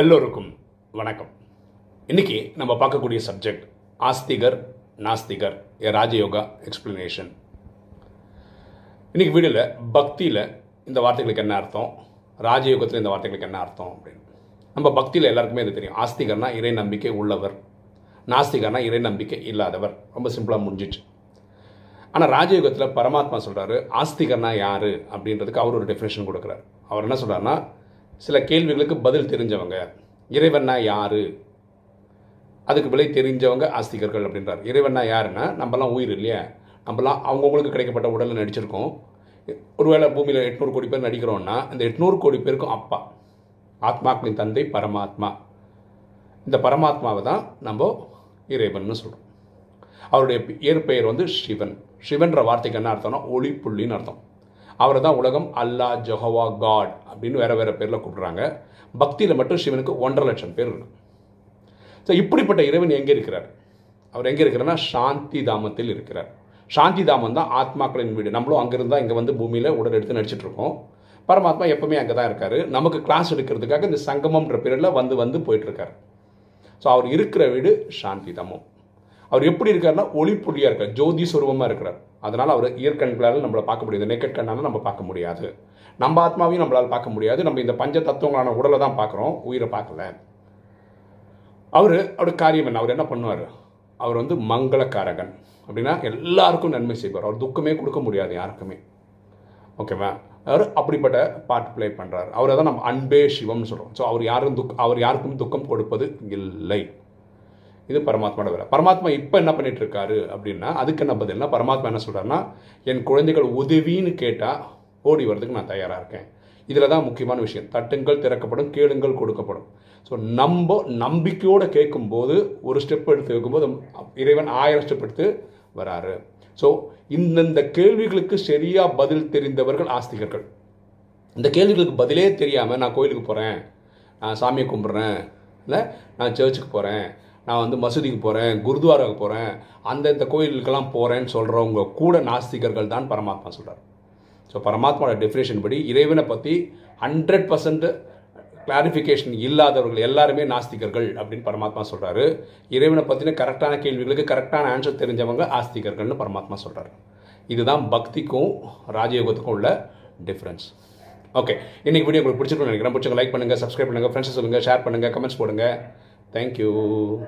எல்லோருக்கும் வணக்கம். இன்னைக்கு நம்ம பார்க்கக்கூடிய சப்ஜெக்ட் ஆஸ்திகர் நாஸ்திகர் ஏ ராஜயோகா எக்ஸ்பிளனேஷன் இன்னைக்கு வீடியோவில் பக்தியில் இந்த வார்த்தைகளுக்கு என்ன அர்த்தம்? ராஜயோகத்தில் இந்த வார்த்தைகளுக்கு என்ன அர்த்தம் அப்படின்னு. நம்ம பக்தியில் எல்லாருக்குமே இது தெரியும். ஆஸ்திகர்னா இறை நம்பிக்கை உள்ளவர். நாஸ்திகர்னா இறை நம்பிக்கை இல்லாதவர். ரொம்ப சிம்பிளாக முடிஞ்சிச்சு. ஆனால் ராஜயோகத்தில் பரமாத்மா சொல்கிறாரு ஆஸ்திகர்னா யார்? அப்படின்றதுக்கு அவர் ஒரு டெஃபினேஷன் கொடுக்குறாரு. அவர் என்ன சொல்கிறாருன்னா சில கேள்விகளுக்கு பதில் தெரிஞ்சவங்க. இறைவன்னா யார்? அதுக்கு விலை தெரிஞ்சவங்க ஆஸ்திகர்கள் அப்படின்றார். இறைவன்னா யாருன்னா நம்மலாம் உயிர் இல்லையா? நம்மலாம் அவங்கவுங்களுக்கு கிடைக்கப்பட்ட உடலில் நடிச்சிருக்கோம். ஒருவேளை பூமியில் எட்நூறு கோடி பேர் நடிக்கிறோம்னா இந்த எட்நூறு கோடி பேருக்கும் அப்பா. ஆத்மாக்களின் தந்தை பரமாத்மா. இந்த பரமாத்மாவை தான் நம்ம இறைவன் சொல்கிறோம் அவருடைய இயற்பெயர் வந்து சிவன். சிவன்ற வார்த்தைக்கு என்ன அர்த்தம்னா ஒளி புள்ளின்னு அர்த்தம். அவரை தான் உலகம் அல்லா ஜொஹவா காட் அப்படின்னு வேற வேற பேரில் கூப்பிடுறாங்க. பக்தியில் மட்டும் சிவனுக்கு ஒன்றரை லட்சம் பேர் இருக்கு ஸோ இப்படிப்பட்ட இறைவன் எங்கே இருக்கிறார்? அவர் எங்கே இருக்கிறார்னா சாந்தி தாமத்தில் இருக்கிறார். சாந்தி தாமம் தான் ஆத்மாக்களின் வீடு. நம்மளும் அங்கே இருந்தால் இங்கே வந்து பூமியில் உடல் எடுத்து நடிச்சிட்ருக்கோம் பரமாத்மா எப்பவுமே அங்கே தான் இருக்காரு. நமக்கு கிளாஸ் எடுக்கிறதுக்காக இந்த சங்கமம்ன்ற பீரியடில் வந்து வந்து போயிட்டுருக்கார் ஸோ அவர் இருக்கிற வீடு சாந்தி தாமம். அவர் எப்படி இருக்காருன்னா ஒளிப்பொழியாக இருக்கார் ஜோதி சுரூபமாக இருக்கிறார். அதனால் அவர் இயற்கண்களால் நம்மளை பார்க்க முடியாது. நெக்கட் கண்ணால் நம்ம பார்க்க முடியாது. நம்ம ஆத்மாவையும் நம்மளால் பார்க்க முடியாது. நம்ம இந்த பஞ்ச தத்துவங்களான உடலை தான் பார்க்குறோம் உயிரை பார்க்கல. அவர் அவரோட காரியம் என்ன? அவர் என்ன பண்ணுவார்? அவர் வந்து மங்களக்காரகன். அப்படின்னா எல்லாருக்கும் நன்மை செய்வார். அவர் துக்கமே கொடுக்க முடியாது யாருக்குமே. ஓகேவா அவர் அப்படிப்பட்ட பார்ட் ப்ளே பண்ணுறாரு அவரை தான் நம்ம அன்பே சிவம்னு சொல்கிறோம் ஸோ அவர் யாரும் துக் அவர் யாருக்கும் துக்கம் கொடுப்பது இல்லை. இது பரமாத்மாவோட வேலை. பரமாத்மா இப்போ என்ன பண்ணிட்டு இருக்காரு அப்படின்னா அதுக்கு என்ன பதில்னா பரமாத்மா என்ன சொல்கிறாருன்னா என் குழந்தைகள் உதவின்னு கேட்டால் ஓடி வரதுக்கு நான் தயாராக இருக்கேன். இதில் தான் முக்கியமான விஷயம். தட்டுங்கள் திறக்கப்படும் கேளுங்கள் கொடுக்கப்படும். ஸோ நம்ம நம்பிக்கையோடு கேட்கும்போது ஒரு ஸ்டெப் எடுத்து வைக்கும்போது இறைவன் ஆயிரம் ஸ்டெப் எடுத்து வராரு. ஸோ இந்தந்த கேள்விகளுக்கு சரியாக பதில் தெரிந்தவர்கள் ஆஸ்திகர்கள். இந்த கேள்விகளுக்கு பதிலே தெரியாமல் நான் கோயிலுக்கு போகிறேன் நான் சாமியை கும்பிட்றேன். இல்லை நான் சர்ச்சுக்கு போகிறேன் நான் வந்து மசூதிக்கு போகிறேன் குருத்வாராவுக்கு போகிறேன் அந்தந்த கோயிலுக்கெல்லாம் போகிறேன்னு சொல்கிறவங்க கூட நாஸ்திகர்கள் தான் பரமாத்மா சொல்கிறார் ஸோ பரமாத்மாவோட டெஃபினேஷன் படி இறைவனை பற்றி ஹண்ட்ரட் பர்சன்ட் கிளாரிஃபிகேஷன் இல்லாதவர்கள் எல்லாருமே நாஸ்திகர்கள் அப்படின்னு பரமாத்மா சொல்கிறாரு இறைவனை பற்றின கரெக்டான கேள்விகளுக்கு கரெக்டான ஆன்சர் தெரிஞ்சவங்க ஆஸ்திகர்கள்னு பரமாத்மா சொல்கிறாரு இதுதான் பக்திக்கும் ராஜயோகத்துக்கும் உள்ள டிஃப்ரென்ஸ் ஓகே இன்றைக்கி வீடியோ உங்களுக்கு பிடிச்சிருக்கும்னு நினைக்கிறேன். பிடிச்சிங்க லைக் பண்ணுங்கள் சப்ஸ்கிரைப் பண்ணுங்கள் ஃப்ரெண்ட்ஸ் சொல்லுங்கள் ஷேர் பண்ணுங்கள் கமெண்ட்ஸ் Thank you.